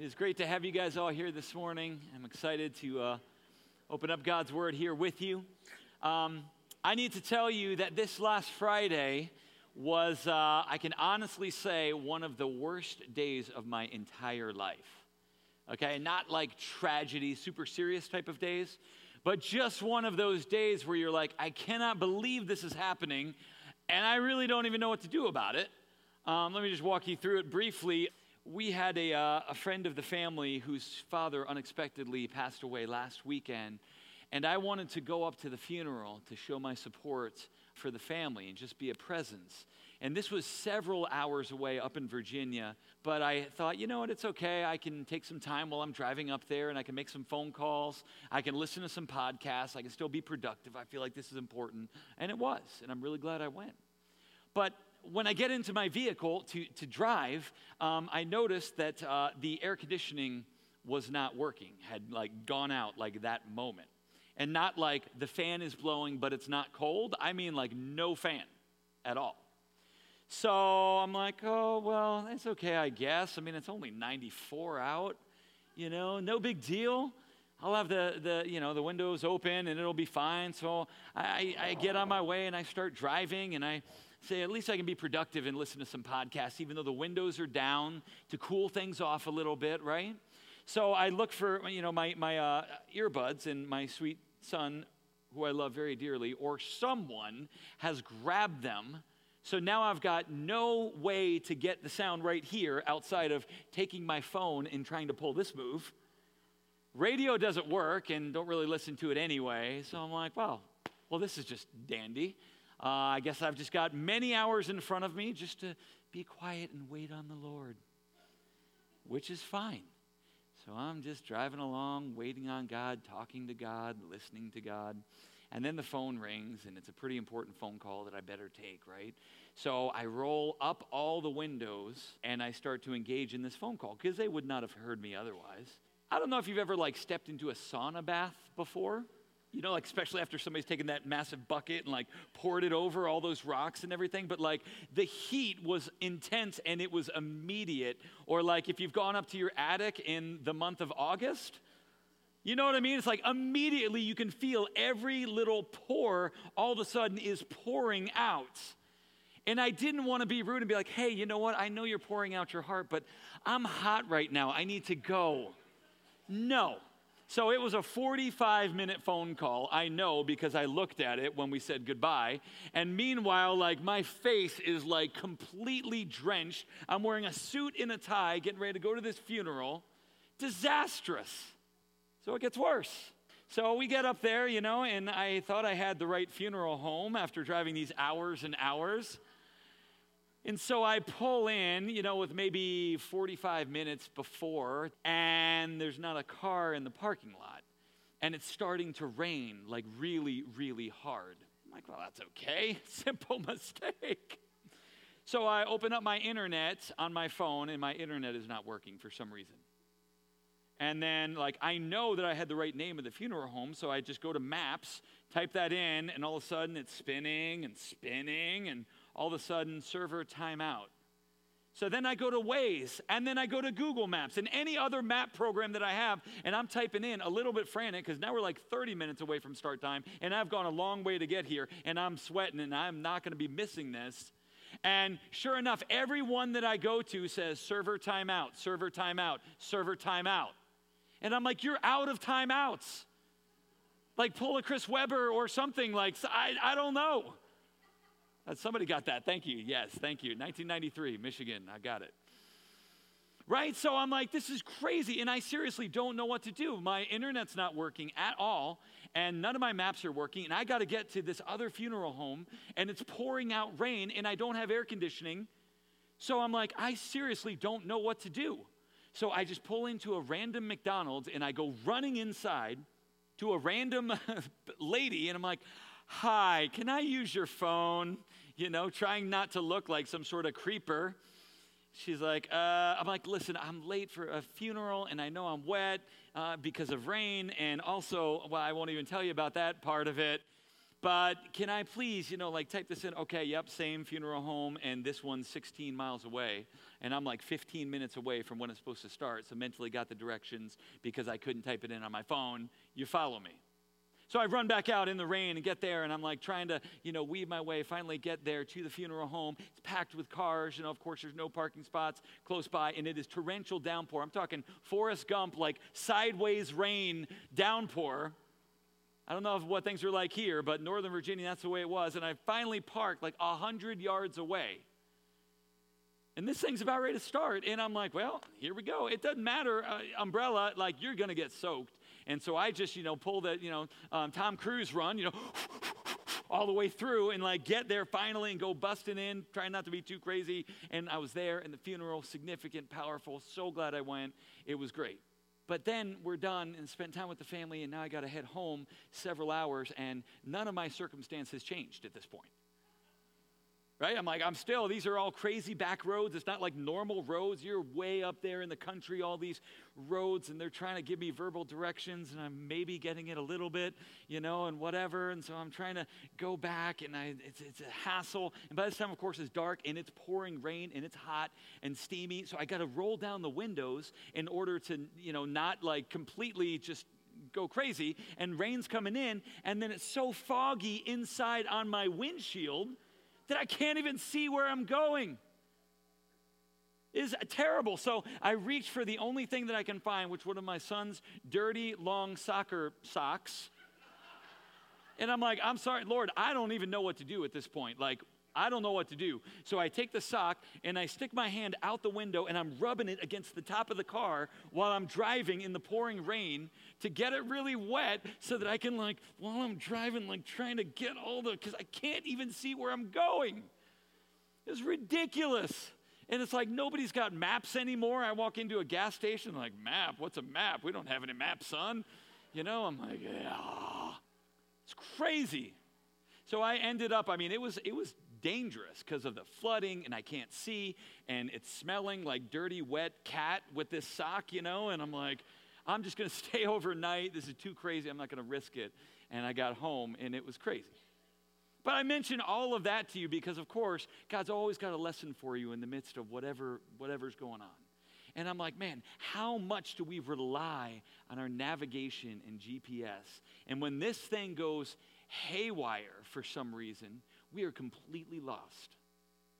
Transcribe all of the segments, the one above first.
It is great to have you guys all here this morning. I'm excited to uh, open up God's Word here with you. Um, I need to tell you that this last Friday was, uh, I can honestly say, one of the worst days of my entire life. Okay, not like tragedy, super serious type of days, but just one of those days where you're like, I cannot believe this is happening, and I really don't even know what to do about it. Um, let me just walk you through it briefly we had a, uh, a friend of the family whose father unexpectedly passed away last weekend. And I wanted to go up to the funeral to show my support for the family and just be a presence. And this was several hours away up in Virginia. But I thought, you know what, it's okay. I can take some time while I'm driving up there and I can make some phone calls. I can listen to some podcasts. I can still be productive. I feel like this is important. And it was. And I'm really glad I went. But when I get into my vehicle to, to drive, um, I noticed that uh, the air conditioning was not working, had like gone out like that moment. And not like the fan is blowing, but it's not cold. I mean, like no fan at all. So I'm like, oh, well, that's okay, I guess. I mean, it's only 94 out, you know, no big deal. I'll have the, the, you know, the windows open and it'll be fine. So I, I get on my way and I start driving and I say, at least I can be productive and listen to some podcasts, even though the windows are down to cool things off a little bit, right? So I look for, you know, my, my uh, earbuds, and my sweet son, who I love very dearly, or someone has grabbed them. So now I've got no way to get the sound right here outside of taking my phone and trying to pull this move. Radio doesn't work and don't really listen to it anyway. So I'm like, well, well, this is just dandy. Uh, I guess I've just got many hours in front of me just to be quiet and wait on the Lord, which is fine. So I'm just driving along, waiting on God, talking to God, listening to God. And then the phone rings, and it's a pretty important phone call that I better take, right? So I roll up all the windows and I start to engage in this phone call because they would not have heard me otherwise. I don't know if you've ever like stepped into a sauna bath before. You know, like especially after somebody's taken that massive bucket and like poured it over all those rocks and everything, but like the heat was intense and it was immediate. Or like if you've gone up to your attic in the month of August, you know what I mean? It's like immediately you can feel every little pore all of a sudden is pouring out. And I didn't want to be rude and be like, hey, you know what? I know you're pouring out your heart, but I'm hot right now. I need to go. No. So it was a 45 minute phone call. I know because I looked at it when we said goodbye. And meanwhile, like my face is like completely drenched. I'm wearing a suit and a tie, getting ready to go to this funeral. Disastrous. So it gets worse. So we get up there, you know, and I thought I had the right funeral home after driving these hours and hours. And so I pull in, you know, with maybe 45 minutes before, and there's not a car in the parking lot. And it's starting to rain, like really, really hard. I'm like, well, that's okay. Simple mistake. So I open up my internet on my phone, and my internet is not working for some reason. And then, like, I know that I had the right name of the funeral home, so I just go to maps, type that in, and all of a sudden it's spinning and spinning, and all of a sudden, server timeout. So then I go to Waze, and then I go to Google Maps and any other map program that I have, and I'm typing in a little bit frantic because now we're like 30 minutes away from start time, and I've gone a long way to get here, and I'm sweating, and I'm not going to be missing this. And sure enough, every one that I go to says server timeout, server timeout, server timeout. And I'm like, you're out of timeouts. Like pull a Chris Webber or something like, I, I don't know. Uh, somebody got that. Thank you. Yes, thank you. 1993, Michigan. I got it. Right? So I'm like, this is crazy. And I seriously don't know what to do. My internet's not working at all, and none of my maps are working. And I got to get to this other funeral home, and it's pouring out rain, and I don't have air conditioning. So I'm like, I seriously don't know what to do. So I just pull into a random McDonald's, and I go running inside to a random lady, and I'm like, Hi, can I use your phone? You know, trying not to look like some sort of creeper. She's like, uh, I'm like, listen, I'm late for a funeral and I know I'm wet uh, because of rain. And also, well, I won't even tell you about that part of it. but can I please, you know, like type this in? Okay, yep, same funeral home, and this one's 16 miles away. And I'm like 15 minutes away from when it's supposed to start. So mentally got the directions because I couldn't type it in on my phone. You follow me. So I run back out in the rain and get there, and I'm like trying to, you know, weave my way, finally get there to the funeral home. It's packed with cars. You know, of course, there's no parking spots close by, and it is torrential downpour. I'm talking Forrest Gump, like sideways rain downpour. I don't know what things are like here, but Northern Virginia, that's the way it was. And I finally parked like 100 yards away. And this thing's about ready to start. And I'm like, well, here we go. It doesn't matter, uh, umbrella, like you're going to get soaked. And so I just, you know, pull the, you know, um, Tom Cruise run, you know, all the way through and like get there finally and go busting in, trying not to be too crazy. And I was there and the funeral, significant, powerful. So glad I went. It was great. But then we're done and spent time with the family, and now I got to head home several hours, and none of my circumstance has changed at this point right? I'm like, I'm still, these are all crazy back roads. It's not like normal roads. You're way up there in the country, all these roads, and they're trying to give me verbal directions, and I'm maybe getting it a little bit, you know, and whatever. And so I'm trying to go back, and I, it's, it's a hassle. And by this time, of course, it's dark, and it's pouring rain, and it's hot and steamy. So I got to roll down the windows in order to, you know, not like completely just go crazy. And rain's coming in, and then it's so foggy inside on my windshield that I can't even see where I'm going. Is terrible. So I reach for the only thing that I can find, which one of my son's dirty, long soccer socks. And I'm like, I'm sorry, Lord, I don't even know what to do at this point. Like, I don't know what to do. So I take the sock and I stick my hand out the window and I'm rubbing it against the top of the car while I'm driving in the pouring rain to get it really wet so that I can, like, while I'm driving, like, trying to get all the, because I can't even see where I'm going. It's ridiculous. And it's like nobody's got maps anymore. I walk into a gas station, like, map? What's a map? We don't have any maps, son. You know, I'm like, yeah. It's crazy. So I ended up, I mean, it was, it was dangerous because of the flooding and I can't see and it's smelling like dirty, wet cat with this sock, you know, and I'm like, I'm just going to stay overnight. This is too crazy. I'm not going to risk it. And I got home and it was crazy. But I mention all of that to you because, of course, God's always got a lesson for you in the midst of whatever, whatever's going on. And I'm like, man, how much do we rely on our navigation and GPS? And when this thing goes haywire for some reason, we are completely lost.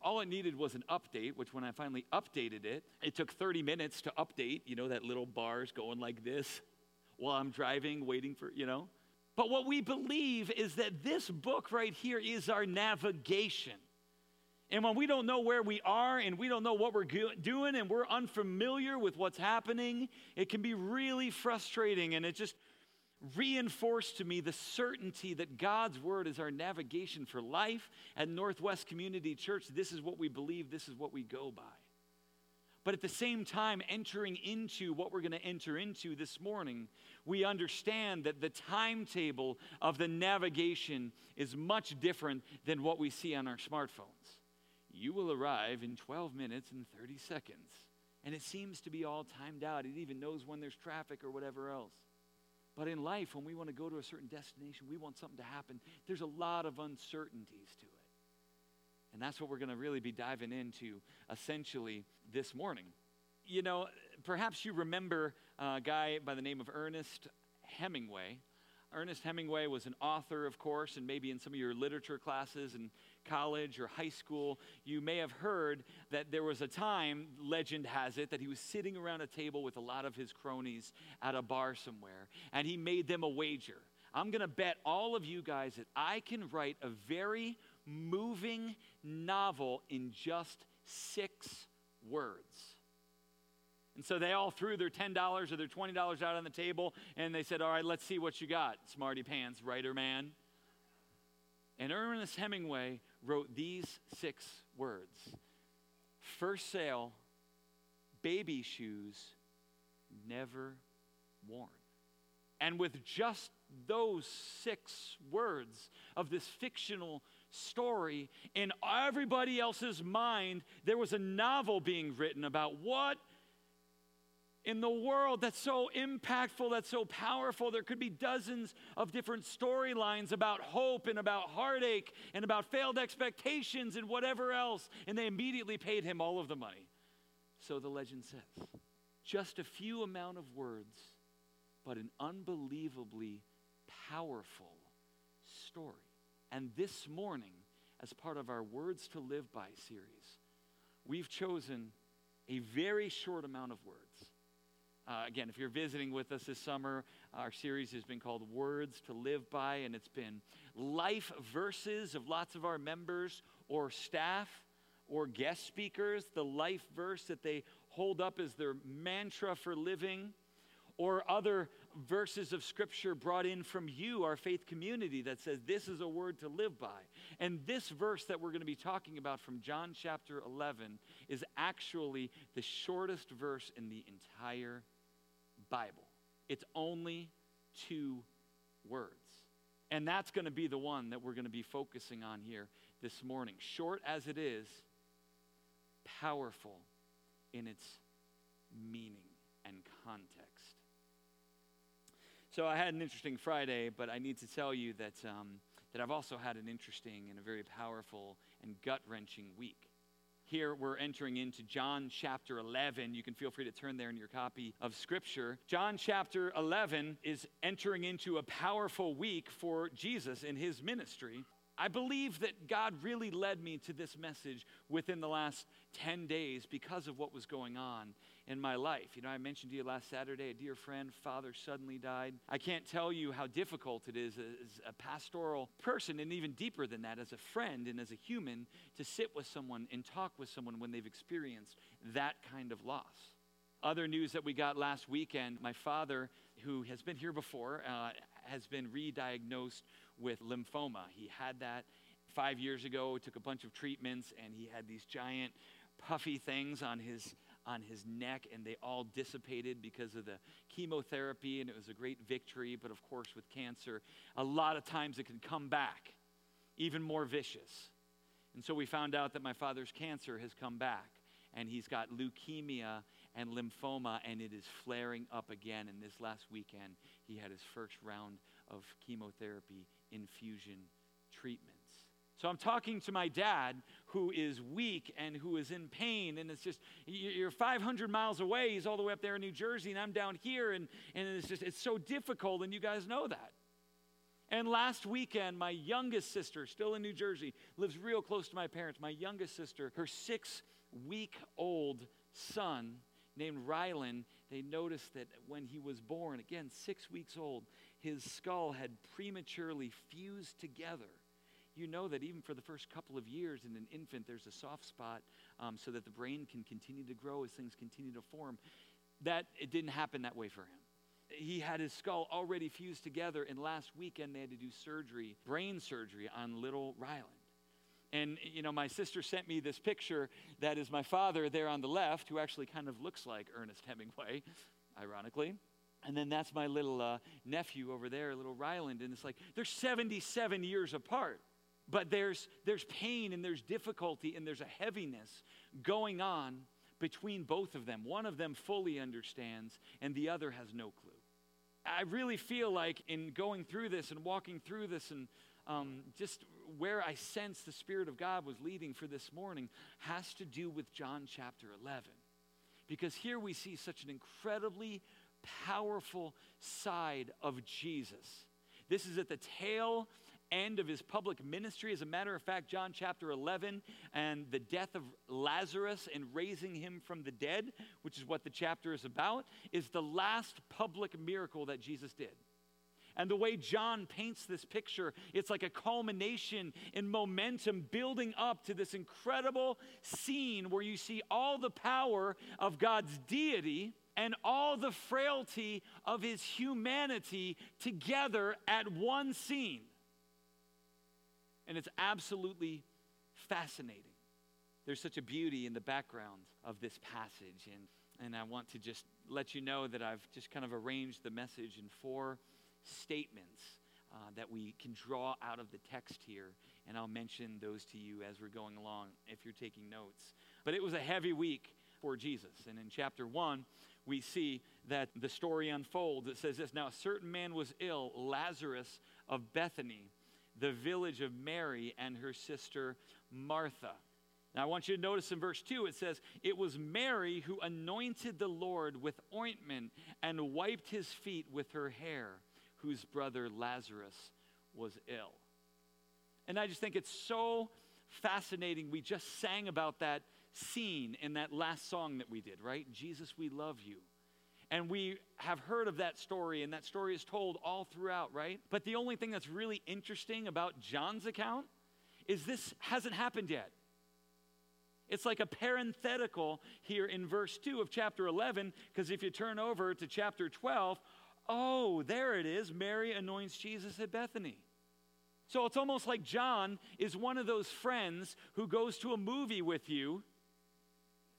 All it needed was an update, which when I finally updated it, it took 30 minutes to update. You know, that little bar's going like this while I'm driving, waiting for, you know. But what we believe is that this book right here is our navigation. And when we don't know where we are and we don't know what we're doing and we're unfamiliar with what's happening, it can be really frustrating and it just reinforced to me the certainty that God's word is our navigation for life at Northwest Community Church. This is what we believe, this is what we go by. But at the same time, entering into what we're going to enter into this morning, we understand that the timetable of the navigation is much different than what we see on our smartphones. You will arrive in 12 minutes and 30 seconds. And it seems to be all timed out. It even knows when there's traffic or whatever else. But in life, when we want to go to a certain destination, we want something to happen, there's a lot of uncertainties to it. And that's what we're going to really be diving into essentially this morning. You know, perhaps you remember a guy by the name of Ernest Hemingway. Ernest Hemingway was an author, of course, and maybe in some of your literature classes in college or high school, you may have heard that there was a time, legend has it, that he was sitting around a table with a lot of his cronies at a bar somewhere, and he made them a wager. I'm going to bet all of you guys that I can write a very moving novel in just six words. And so they all threw their $10 or their $20 out on the table and they said, All right, let's see what you got, smarty pants, writer man. And Ernest Hemingway wrote these six words First sale, baby shoes, never worn. And with just those six words of this fictional story, in everybody else's mind, there was a novel being written about what in the world that's so impactful, that's so powerful. There could be dozens of different storylines about hope and about heartache and about failed expectations and whatever else. And they immediately paid him all of the money. So the legend says. Just a few amount of words, but an unbelievably powerful story. And this morning, as part of our Words to Live By series, we've chosen a very short amount of words uh, again, if you're visiting with us this summer, our series has been called Words to Live By, and it's been life verses of lots of our members or staff or guest speakers, the life verse that they hold up as their mantra for living, or other verses of scripture brought in from you, our faith community, that says this is a word to live by. And this verse that we're going to be talking about from John chapter 11 is actually the shortest verse in the entire Bible. It's only two words. And that's going to be the one that we're going to be focusing on here this morning. Short as it is, powerful in its meaning and context. So I had an interesting Friday, but I need to tell you that, um, that I've also had an interesting and a very powerful and gut wrenching week. Here we're entering into John chapter 11. You can feel free to turn there in your copy of Scripture. John chapter 11 is entering into a powerful week for Jesus in his ministry. I believe that God really led me to this message within the last 10 days because of what was going on in my life. You know, I mentioned to you last Saturday, a dear friend, father suddenly died. I can't tell you how difficult it is as a pastoral person, and even deeper than that, as a friend and as a human, to sit with someone and talk with someone when they've experienced that kind of loss. Other news that we got last weekend my father, who has been here before, uh, has been re diagnosed with lymphoma. He had that five years ago, took a bunch of treatments, and he had these giant puffy things on his on his neck, and they all dissipated because of the chemotherapy, and it was a great victory. But of course, with cancer, a lot of times it can come back even more vicious. And so we found out that my father's cancer has come back, and he's got leukemia and lymphoma, and it is flaring up again. And this last weekend, he had his first round of chemotherapy infusion treatment. So I'm talking to my dad who is weak and who is in pain. And it's just, you're 500 miles away. He's all the way up there in New Jersey, and I'm down here. And, and it's just, it's so difficult, and you guys know that. And last weekend, my youngest sister, still in New Jersey, lives real close to my parents. My youngest sister, her six week old son named Rylan, they noticed that when he was born, again, six weeks old, his skull had prematurely fused together you know that even for the first couple of years in an infant, there's a soft spot um, so that the brain can continue to grow as things continue to form. That it didn't happen that way for him. He had his skull already fused together, and last weekend they had to do surgery, brain surgery, on little Ryland. And, you know, my sister sent me this picture that is my father there on the left, who actually kind of looks like Ernest Hemingway, ironically. And then that's my little uh, nephew over there, little Ryland. And it's like, they're 77 years apart. But there's, there's pain and there's difficulty and there's a heaviness going on between both of them. One of them fully understands, and the other has no clue. I really feel like in going through this and walking through this and um, just where I sense the Spirit of God was leading for this morning has to do with John chapter 11. Because here we see such an incredibly powerful side of Jesus. This is at the tail end of his public ministry. As a matter of fact, John chapter 11 and the death of Lazarus and raising him from the dead, which is what the chapter is about, is the last public miracle that Jesus did. And the way John paints this picture, it's like a culmination in momentum building up to this incredible scene where you see all the power of God's deity and all the frailty of his humanity together at one scene. And it's absolutely fascinating. There's such a beauty in the background of this passage. And, and I want to just let you know that I've just kind of arranged the message in four statements uh, that we can draw out of the text here. And I'll mention those to you as we're going along if you're taking notes. But it was a heavy week for Jesus. And in chapter one, we see that the story unfolds. It says this Now, a certain man was ill, Lazarus of Bethany, the village of Mary and her sister Martha. Now, I want you to notice in verse 2, it says, It was Mary who anointed the Lord with ointment and wiped his feet with her hair, whose brother Lazarus was ill. And I just think it's so fascinating. We just sang about that scene in that last song that we did, right? Jesus, we love you. And we have heard of that story, and that story is told all throughout, right? But the only thing that's really interesting about John's account is this hasn't happened yet. It's like a parenthetical here in verse 2 of chapter 11, because if you turn over to chapter 12, oh, there it is. Mary anoints Jesus at Bethany. So it's almost like John is one of those friends who goes to a movie with you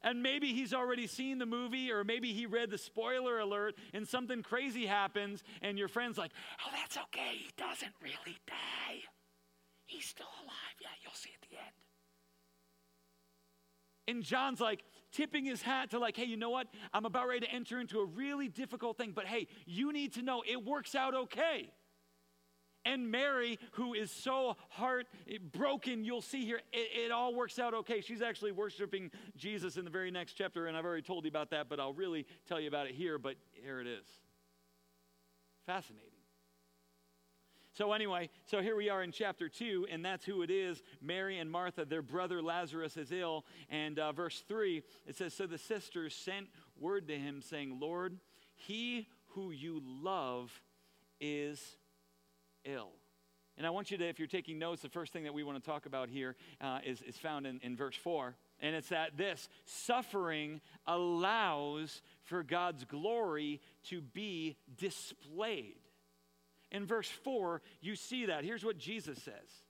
and maybe he's already seen the movie, or maybe he read the spoiler alert and something crazy happens, and your friend's like, Oh, that's okay. He doesn't really die. He's still alive. Yeah, you'll see at the end. And John's like tipping his hat to, like, hey, you know what? I'm about ready to enter into a really difficult thing, but hey, you need to know it works out okay. And Mary, who is so heart broken, you'll see here, it, it, all works out okay. She's actually worshiping Jesus in the very next chapter, and I've already told you about that, but I'll really tell you about it here. But here it is. Fascinating. So, anyway, so here we are in chapter 2, and that's who it is Mary and Martha. Their brother Lazarus is ill. And uh, verse 3, it says So the sisters sent word to him, saying, Lord, he who you love is ill. And I want you to, if you're taking notes, the first thing that we want to talk about here uh, is is, found in, in verse 4. And it's that this suffering allows for God's glory to be displayed. In verse 4, you see that. Here's what Jesus says.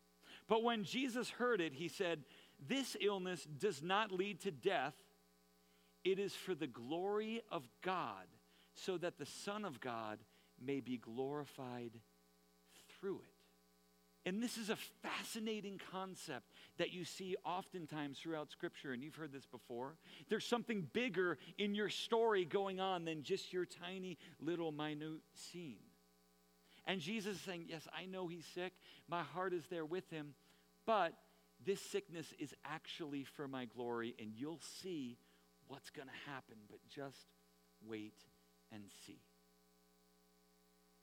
But when Jesus heard it, he said, This illness does not lead to death, it is for the glory of God, so that the Son of God may be glorified through it. And this is a fascinating concept that you see oftentimes throughout Scripture, and you've heard this before. There's something bigger in your story going on than just your tiny little minute scene. And Jesus is saying, Yes, I know he's sick. My heart is there with him. But this sickness is actually for my glory, and you'll see what's going to happen. But just wait and see.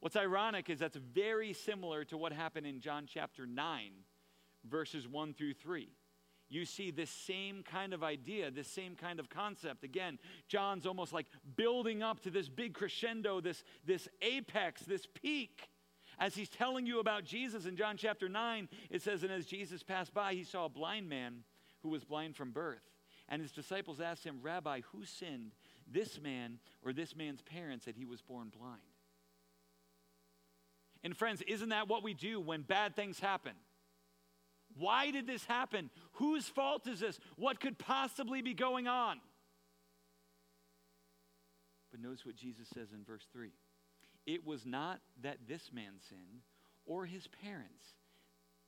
What's ironic is that's very similar to what happened in John chapter 9, verses 1 through 3. You see this same kind of idea, this same kind of concept. Again, John's almost like building up to this big crescendo, this, this apex, this peak. As he's telling you about Jesus in John chapter 9, it says, And as Jesus passed by, he saw a blind man who was blind from birth. And his disciples asked him, Rabbi, who sinned, this man or this man's parents, that he was born blind? And friends, isn't that what we do when bad things happen? Why did this happen? Whose fault is this? What could possibly be going on? But notice what Jesus says in verse 3 It was not that this man sinned or his parents,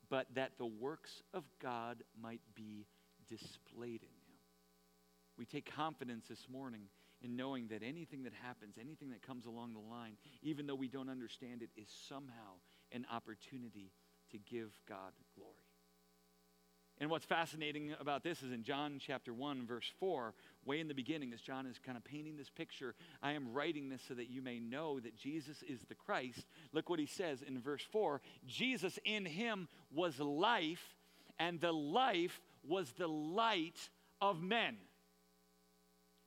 but that the works of God might be displayed in him. We take confidence this morning in knowing that anything that happens, anything that comes along the line, even though we don't understand it, is somehow an opportunity to give God glory. And what's fascinating about this is in John chapter 1, verse 4, way in the beginning, as John is kind of painting this picture, I am writing this so that you may know that Jesus is the Christ. Look what he says in verse 4 Jesus in him was life, and the life was the light of men.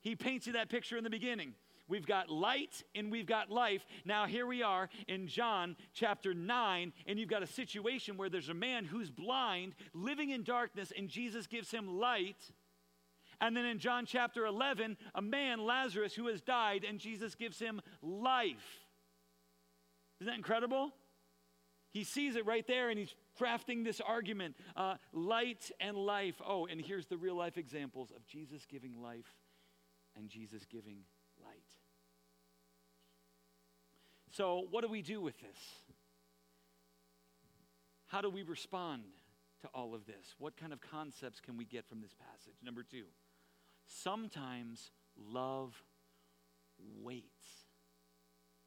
He paints you that picture in the beginning. We've got light and we've got life. Now, here we are in John chapter 9, and you've got a situation where there's a man who's blind, living in darkness, and Jesus gives him light. And then in John chapter 11, a man, Lazarus, who has died, and Jesus gives him life. Isn't that incredible? He sees it right there and he's crafting this argument uh, light and life. Oh, and here's the real life examples of Jesus giving life and Jesus giving light. So, what do we do with this? How do we respond to all of this? What kind of concepts can we get from this passage? Number two, sometimes love waits.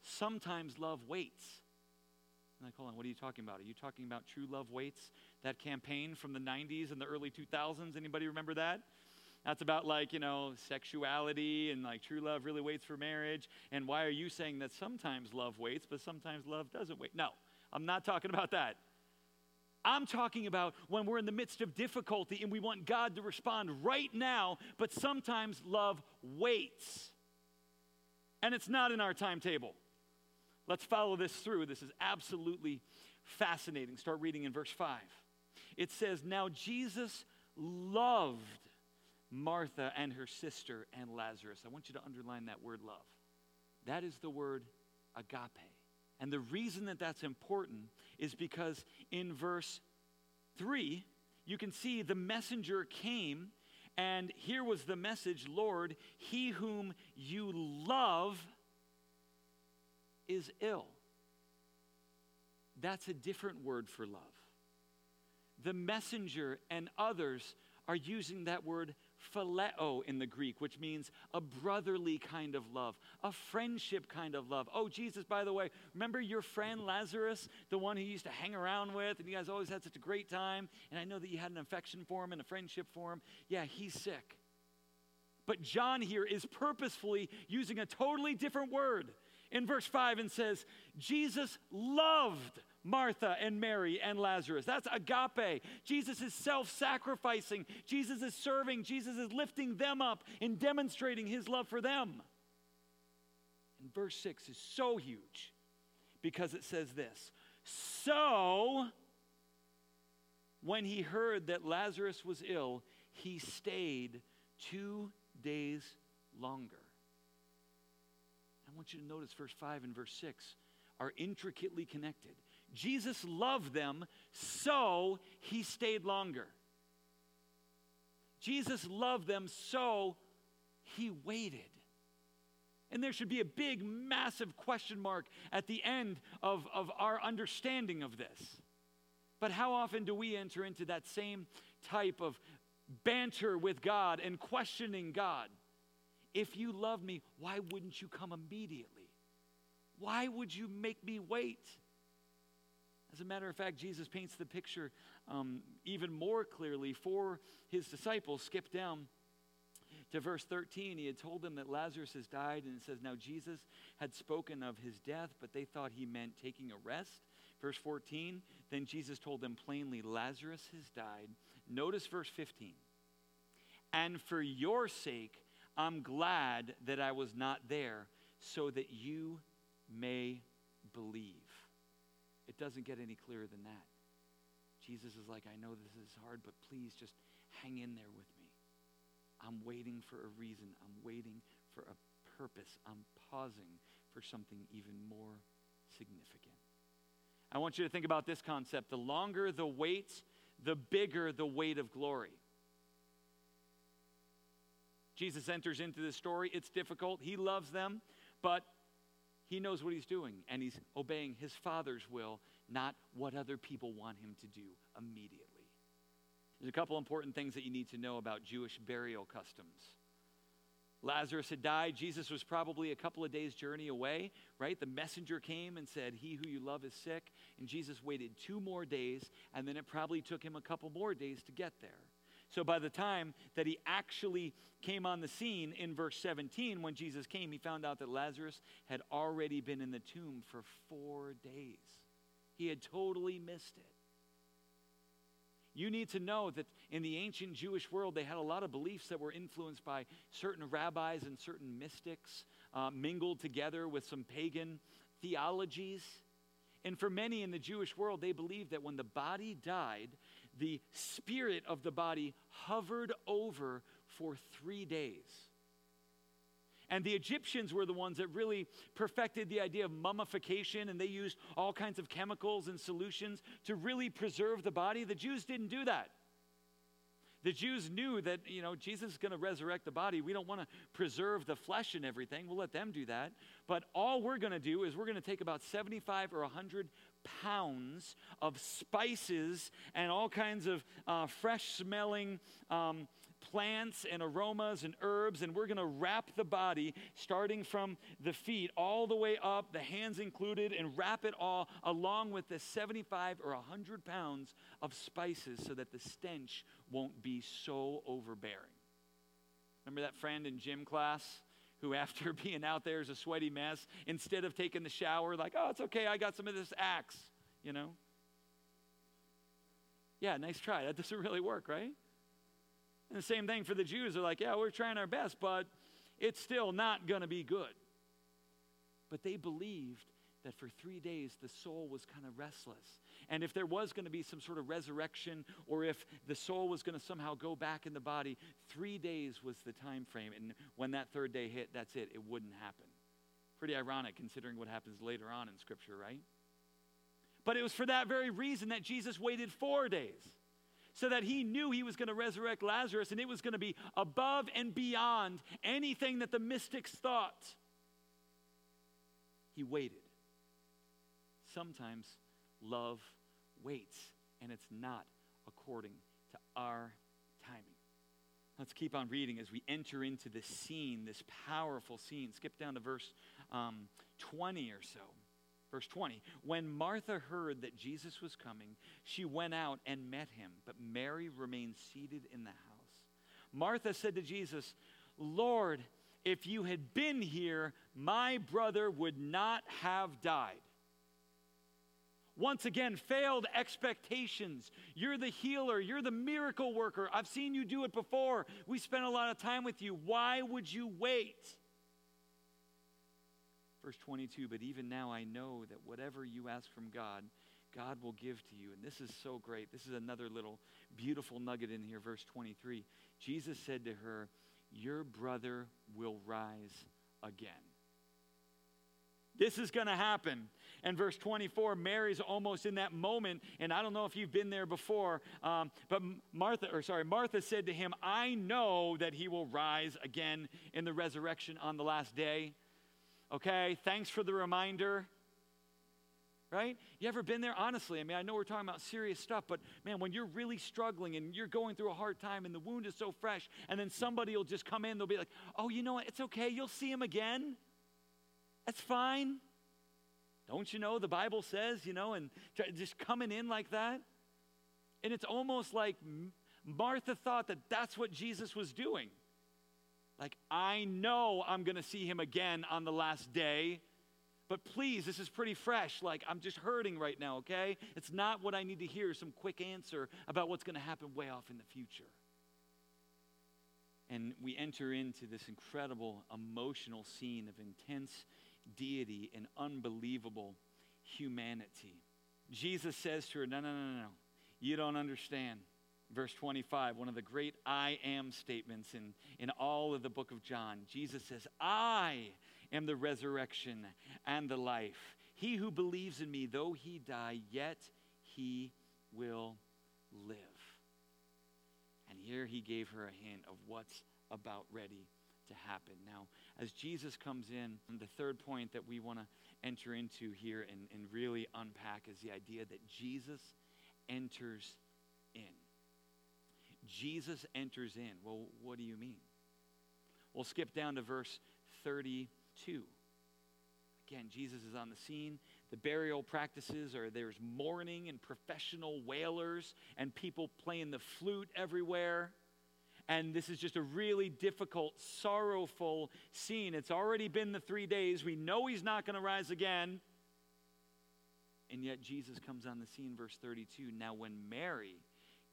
Sometimes love waits. I'm like, hold on, what are you talking about? Are you talking about True Love Waits, that campaign from the 90s and the early 2000s? Anybody remember that? That's about like, you know, sexuality and like true love really waits for marriage. And why are you saying that sometimes love waits, but sometimes love doesn't wait? No, I'm not talking about that. I'm talking about when we're in the midst of difficulty and we want God to respond right now, but sometimes love waits. And it's not in our timetable. Let's follow this through. This is absolutely fascinating. Start reading in verse 5. It says, Now Jesus loved Martha and her sister and Lazarus. I want you to underline that word love. That is the word agape. And the reason that that's important is because in verse 3, you can see the messenger came, and here was the message Lord, he whom you love is ill. That's a different word for love. The messenger and others are using that word phileo in the Greek, which means a brotherly kind of love, a friendship kind of love. Oh, Jesus, by the way, remember your friend Lazarus, the one who used to hang around with, and you guys always had such a great time, and I know that you had an affection for him and a friendship for him. Yeah, he's sick. But John here is purposefully using a totally different word in verse 5 and says, Jesus loved Martha and Mary and Lazarus. That's agape. Jesus is self sacrificing. Jesus is serving. Jesus is lifting them up and demonstrating his love for them. And verse 6 is so huge because it says this So, when he heard that Lazarus was ill, he stayed two days longer. I want you to notice verse 5 and verse 6 are intricately connected. Jesus loved them, so he stayed longer. Jesus loved them, so he waited. And there should be a big, massive question mark at the end of, of our understanding of this. But how often do we enter into that same type of banter with God and questioning God? If you love me, why wouldn't you come immediately? Why would you make me wait? As a matter of fact, Jesus paints the picture um, even more clearly for his disciples. Skip down to verse 13. He had told them that Lazarus has died, and it says, Now Jesus had spoken of his death, but they thought he meant taking a rest. Verse 14, then Jesus told them plainly, Lazarus has died. Notice verse 15. And for your sake, I'm glad that I was not there, so that you may believe. It doesn't get any clearer than that. Jesus is like, I know this is hard, but please just hang in there with me. I'm waiting for a reason. I'm waiting for a purpose. I'm pausing for something even more significant. I want you to think about this concept. The longer the wait, the bigger the weight of glory. Jesus enters into this story. It's difficult. He loves them, but he knows what he's doing, and he's obeying his Father's will, not what other people want him to do immediately. There's a couple important things that you need to know about Jewish burial customs. Lazarus had died. Jesus was probably a couple of days' journey away, right? The messenger came and said, He who you love is sick. And Jesus waited two more days, and then it probably took him a couple more days to get there. So by the time that he actually came on the scene in verse 17, when Jesus came, he found out that Lazarus had already been in the tomb for four days. He had totally missed it. You need to know that in the ancient Jewish world, they had a lot of beliefs that were influenced by certain rabbis and certain mystics, uh, mingled together with some pagan theologies. And for many in the Jewish world, they believed that when the body died, the spirit of the body hovered over for three days. And the Egyptians were the ones that really perfected the idea of mummification, and they used all kinds of chemicals and solutions to really preserve the body. The Jews didn't do that. The Jews knew that, you know, Jesus is going to resurrect the body. We don't want to preserve the flesh and everything. We'll let them do that. But all we're going to do is we're going to take about 75 or 100 pounds of spices and all kinds of uh, fresh smelling um, plants and aromas and herbs, and we're going to wrap the body starting from the feet all the way up, the hands included, and wrap it all along with the 75 or 100 pounds of spices so that the stench won't be so overbearing. Remember that friend in gym class? Who, after being out there as a sweaty mess, instead of taking the shower, like, oh, it's okay, I got some of this axe, you know? Yeah, nice try. That doesn't really work, right? And the same thing for the Jews. They're like, yeah, we're trying our best, but it's still not going to be good. But they believed that for three days the soul was kind of restless. And if there was going to be some sort of resurrection or if the soul was going to somehow go back in the body, three days was the time frame. And when that third day hit, that's it. It wouldn't happen. Pretty ironic considering what happens later on in Scripture, right? But it was for that very reason that Jesus waited four days. So that he knew he was going to resurrect Lazarus and it was going to be above and beyond anything that the mystics thought. He waited. Sometimes love waits, and it's not according to our timing. Let's keep on reading as we enter into this scene, this powerful scene. Skip down to verse um, 20 or so. Verse 20 When Martha heard that Jesus was coming, she went out and met him, but Mary remained seated in the house. Martha said to Jesus, Lord, if you had been here, my brother would not have died once again, failed expectations. You're the healer, you're the miracle worker. I've seen you do it before. We spent a lot of time with you. Why would you wait? Verse 22 But even now I know that whatever you ask from God, God will give to you. And this is so great. This is another little beautiful nugget in here, verse 23. Jesus said to her, Your brother will rise again. This is going to happen. And verse 24, Mary's almost in that moment, and I don't know if you've been there before, um, but Martha, or sorry, Martha said to him, I know that he will rise again in the resurrection on the last day. Okay, thanks for the reminder. Right? You ever been there? Honestly, I mean, I know we're talking about serious stuff, but man, when you're really struggling and you're going through a hard time and the wound is so fresh, and then somebody will just come in, they'll be like, oh, you know what? It's okay. You'll see him again. That's fine. Don't you know the Bible says, you know, and just coming in like that? And it's almost like Martha thought that that's what Jesus was doing. Like, I know I'm going to see him again on the last day, but please, this is pretty fresh. Like, I'm just hurting right now, okay? It's not what I need to hear, some quick answer about what's going to happen way off in the future. And we enter into this incredible emotional scene of intense deity and unbelievable humanity. Jesus says to her, No, no, no, no, you don't understand. Verse 25, one of the great I am statements in, in all of the book of John. Jesus says, I am the resurrection and the life. He who believes in me, though he die, yet he will live. And here he gave her a hint of what's about ready to happen. Now, as Jesus comes in, the third point that we want to enter into here and, and really unpack is the idea that Jesus enters in. Jesus enters in. Well, what do you mean? We'll skip down to verse 32. Again, Jesus is on the scene. The burial practices are there's mourning and professional wailers and people playing the flute everywhere. And this is just a really difficult, sorrowful scene. It's already been the three days. We know he's not going to rise again. And yet Jesus comes on the scene, verse 32. Now, when Mary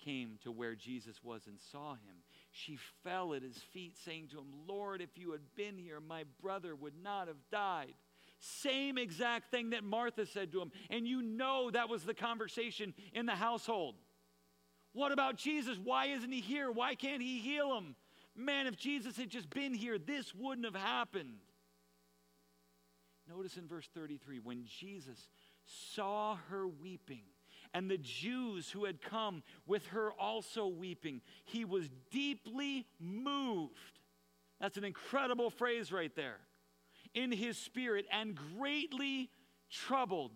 came to where Jesus was and saw him, she fell at his feet, saying to him, Lord, if you had been here, my brother would not have died. Same exact thing that Martha said to him. And you know that was the conversation in the household. What about Jesus? Why isn't he here? Why can't he heal him? Man, if Jesus had just been here, this wouldn't have happened. Notice in verse 33 when Jesus saw her weeping, and the Jews who had come with her also weeping, he was deeply moved. That's an incredible phrase right there. In his spirit, and greatly troubled.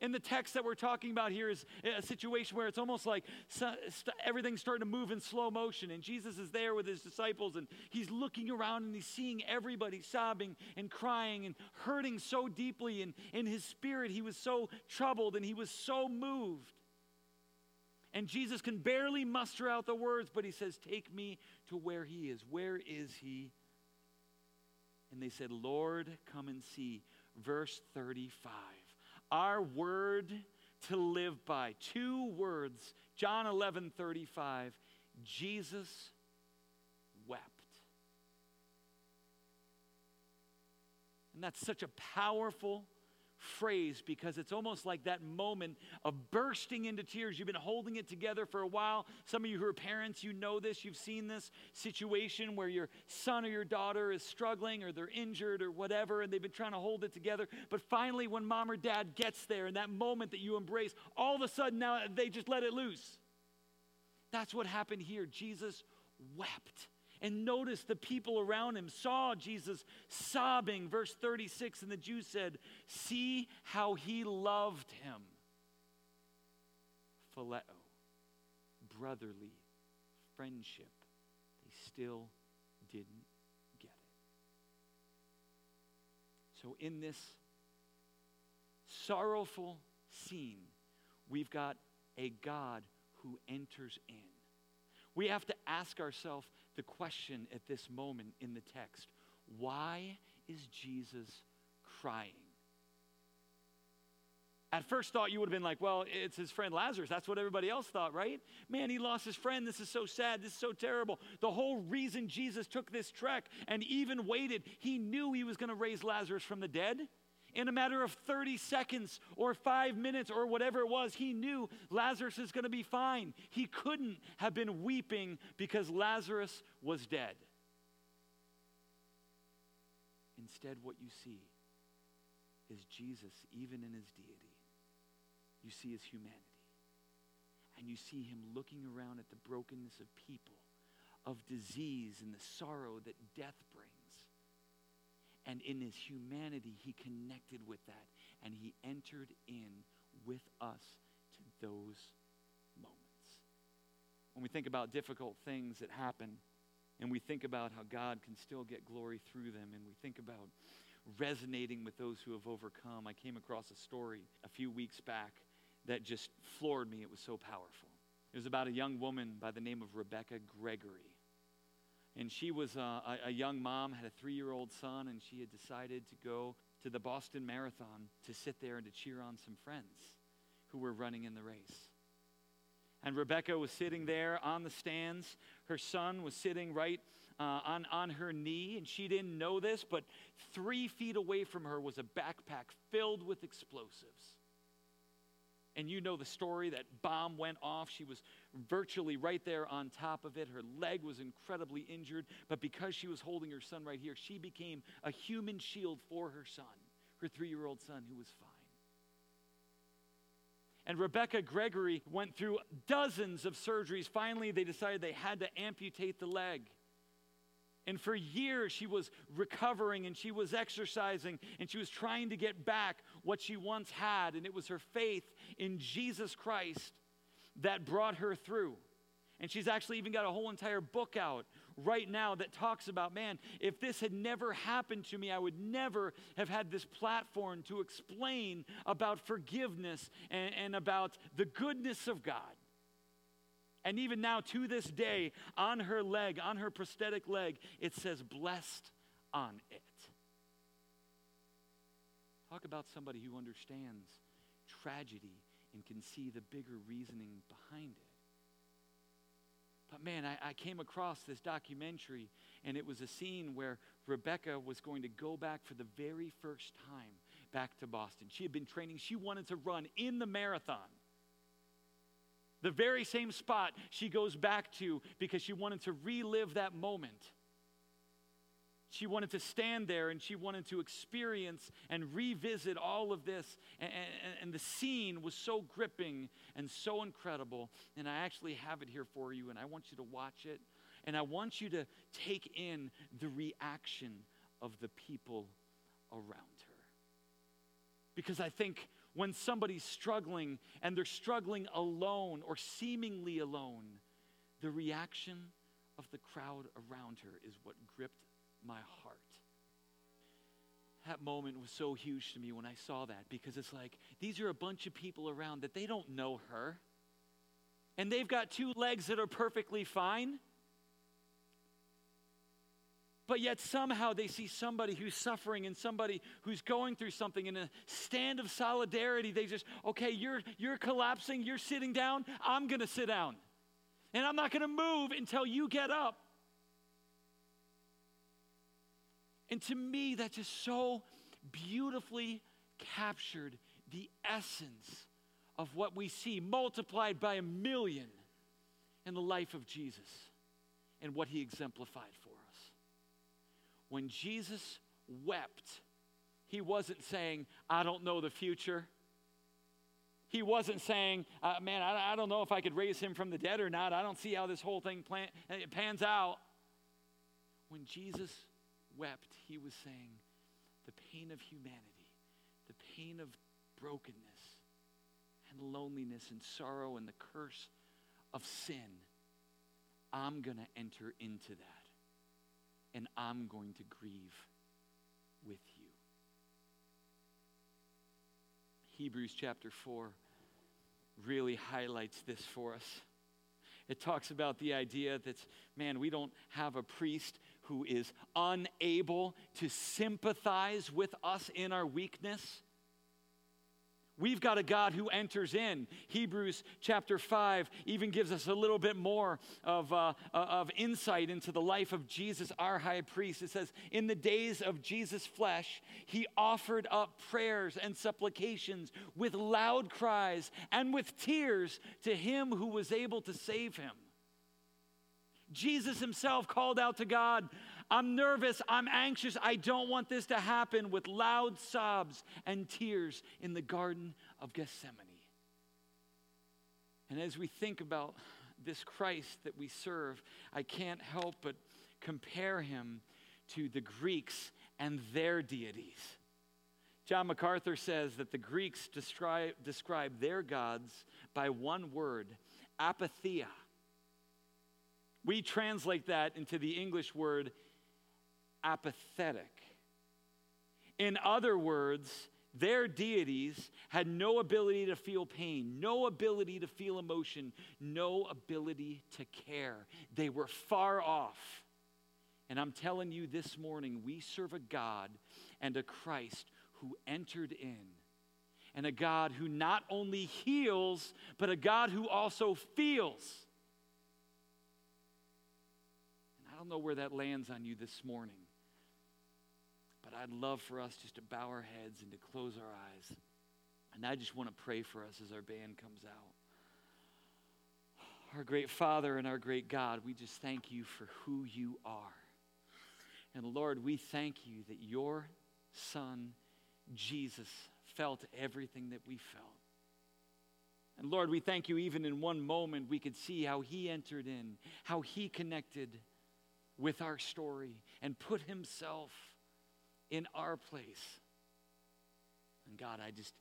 In the text that we're talking about here is a situation where it's almost like everything's starting to move in slow motion, and Jesus is there with his disciples, and he's looking around and he's seeing everybody sobbing and crying and hurting so deeply. And in his spirit, he was so troubled and he was so moved. And Jesus can barely muster out the words, but he says, Take me to where he is. Where is he? And they said, Lord, come and see. Verse 35 our word to live by. Two words, John 11 35. Jesus wept. And that's such a powerful phrase because it's almost like that moment of bursting into tears. You've been holding it together for a while. Some of you who are parents, you know this. You've seen this situation where your son or your daughter is struggling or they're injured or whatever, and they've been trying to hold it together. But finally, when mom or dad gets there, in that moment that you embrace, all of a sudden now they just let it loose. That's what happened here. Jesus wept. And notice the people around him saw Jesus sobbing. Verse 36 And the Jews said, See how he loved him. Phileo, brotherly friendship. They still didn't get it. So, in this sorrowful scene, we've got a God who enters in. We have to ask ourselves the question at this moment in the text why is Jesus crying? At first thought, you would have been like, well, it's his friend Lazarus. That's what everybody else thought, right? Man, he lost his friend. This is so sad. This is so terrible. The whole reason Jesus took this trek and even waited, he knew he was going to raise Lazarus from the dead in a matter of 30 seconds or five minutes or whatever it was, he knew Lazarus is going to be fine. He couldn't have been weeping because Lazarus was dead. Instead, what you see is Jesus, even in his deity. You see his humanity. And you see him looking around at the brokenness of people, of disease and the sorrow that death. And in his humanity, he connected with that and he entered in with us to those moments. When we think about difficult things that happen, and we think about how God can still get glory through them, and we think about resonating with those who have overcome. I came across a story a few weeks back that just floored me. It was so powerful. It was about a young woman by the name of Rebecca Gregory. And she was a, a young mom, had a three year old son, and she had decided to go to the Boston Marathon to sit there and to cheer on some friends who were running in the race. And Rebecca was sitting there on the stands. Her son was sitting right uh, on, on her knee, and she didn't know this, but three feet away from her was a backpack filled with explosives. And you know the story that bomb went off. She was virtually right there on top of it. Her leg was incredibly injured, but because she was holding her son right here, she became a human shield for her son, her three year old son, who was fine. And Rebecca Gregory went through dozens of surgeries. Finally, they decided they had to amputate the leg. And for years, she was recovering and she was exercising and she was trying to get back what she once had. And it was her faith in Jesus Christ that brought her through. And she's actually even got a whole entire book out right now that talks about man, if this had never happened to me, I would never have had this platform to explain about forgiveness and, and about the goodness of God. And even now, to this day, on her leg, on her prosthetic leg, it says, blessed on it. Talk about somebody who understands tragedy and can see the bigger reasoning behind it. But man, I, I, came across this documentary, and it was a scene where Rebecca was going to go back for the very first time back to Boston. She had been training, she wanted to run in the marathon. The very same spot she goes back to because she wanted to relive that moment. She wanted to stand there and she wanted to experience and revisit all of this. And, and, and, the scene was so gripping and so incredible. And I actually have it here for you, and I want you to watch it. And I want you to take in the reaction of the people around her. Because I think when somebody's struggling and they're struggling alone or seemingly alone, the reaction of the crowd around her is what gripped my heart. That moment was so huge to me when I saw that because it's like these are a bunch of people around that they don't know her. And they've got two legs that are perfectly fine. But yet somehow they see somebody who's suffering and somebody who's going through something in a stand of solidarity. They just, okay, you're, you're collapsing, you're sitting down, I'm going to sit down. And I'm not going to move until you get up. And to me, that just so beautifully captured the essence of what we see multiplied by a million in the life of Jesus and what he exemplified for. When Jesus wept, he wasn't saying, I don't know the future. He wasn't saying, uh, man, I, I, don't know if I could raise him from the dead or not. I don't see how this whole thing plan, it pans out. When Jesus wept, he was saying, the pain of humanity, the pain of brokenness and loneliness and sorrow and the curse of sin, I'm going to enter into that and I'm going to grieve with you. Hebrews chapter 4 really highlights this for us. It talks about the idea that, man, we don't have a priest who is unable to sympathize with us in our weakness. We've got a God who enters in. Hebrews chapter 5 even gives us a little bit more of, uh, uh, of insight into the life of Jesus, our high priest. It says, In the days of Jesus' flesh, he offered up prayers and supplications with loud cries and with tears to him who was able to save him. Jesus himself called out to God, I'm nervous. I'm anxious. I don't want this to happen with loud sobs and tears in the Garden of Gethsemane. And as we think about this Christ that we serve, I can't help but compare him to the Greeks and their deities. John MacArthur says that the Greeks describe, describe their gods by one word, apatheia. We translate that into the English word apathetic. In other words, their deities had no ability to feel pain, no ability to feel emotion, no ability to care. They were far off. And I'm telling you this morning, we serve a God and a Christ who entered in, and a God who not only heals, but a God who also feels. And I don't know where that lands on you this morning. But I'd love for us just to bow our heads and to close our eyes. And I just want to pray for us as our band comes out. Our great Father and our great God, we just thank you for who you are. And Lord, we thank you that your Son, Jesus, felt everything that we felt. And Lord, we thank you even in one moment we could see how he entered in, how he connected with our story and put himself in our place. And God, I just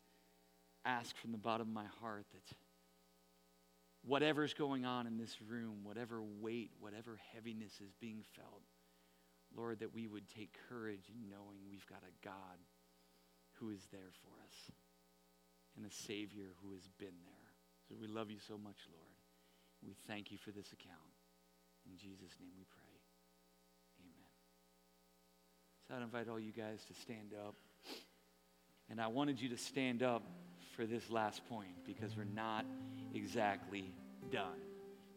ask from the bottom of my heart that whatever's going on in this room, whatever weight, whatever heaviness is being felt, Lord, that we would take courage in knowing we've got a God who is there for us and a Savior who has been there. So we love you so much, Lord. We thank you for this account. In Jesus' name we pray. So I'd invite all you guys to stand up. And I wanted you to stand up for this last point because we're not exactly done.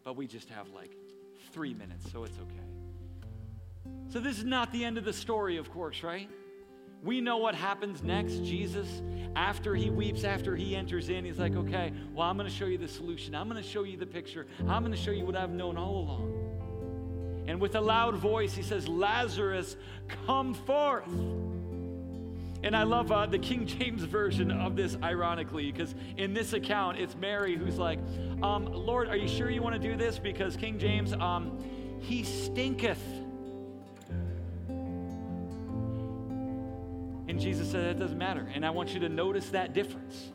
But we just have like three minutes, so it's okay. So this is not the end of the story, of course, right? We know what happens next. Jesus, after he weeps, after he enters in, he's like, okay, well, I'm going to show you the solution. I'm going to show you the picture. I'm going to show you what I've known all along. And with a loud voice, he says, Lazarus, come forth. And I love uh, the King James version of this, ironically, because in this account, it's Mary who's like, um, Lord, are you sure you want to do this? Because King James, um, he stinketh. And Jesus said, That doesn't matter. And I want you to notice that difference.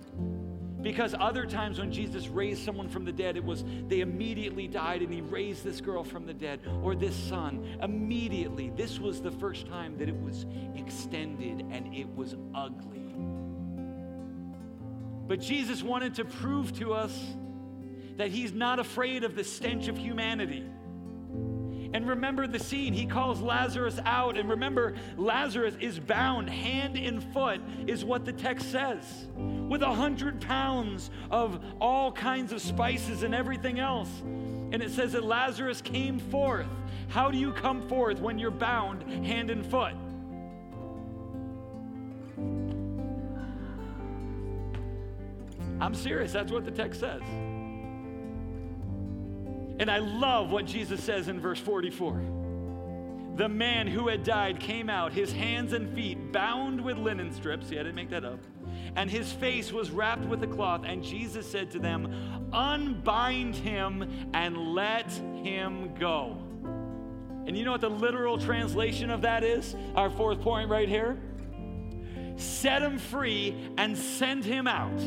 Because other times when Jesus raised someone from the dead, it was they immediately died and he raised this girl from the dead or this son immediately. This was the first time that it was extended and it was ugly. But Jesus wanted to prove to us that he's not afraid of the stench of humanity. And remember the scene. He calls Lazarus out. And remember, Lazarus is bound hand and foot, is what the text says, with a hundred pounds of all kinds of spices and everything else. And it says that Lazarus came forth. How do you come forth when you're bound hand and foot? I'm serious. That's what the text says. And I love what Jesus says in verse 44. The man who had died came out, his hands and feet bound with linen strips. See, I didn't make that up. And his face was wrapped with a cloth. And Jesus said to them, Unbind him and let him go. And you know what the literal translation of that is? Our fourth point right here. Set him free and send him out.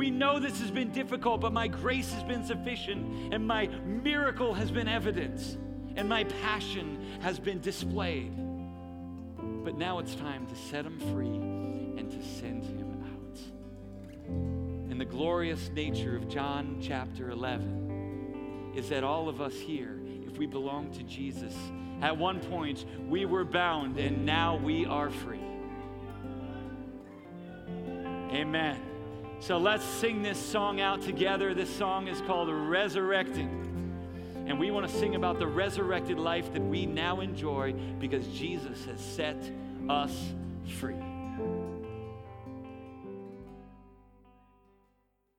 We know this has been difficult, but my grace has been sufficient, and my miracle has been evident, and my passion has been displayed. But now it's time to set him free and to send him out. And the glorious nature of John chapter 11 is that all of us here, if we belong to Jesus, at one point we were bound and now we are free. Amen. So let's sing this song out together. This song is called Resurrecting. And we want to sing about the resurrected life that we now enjoy because Jesus has set us free.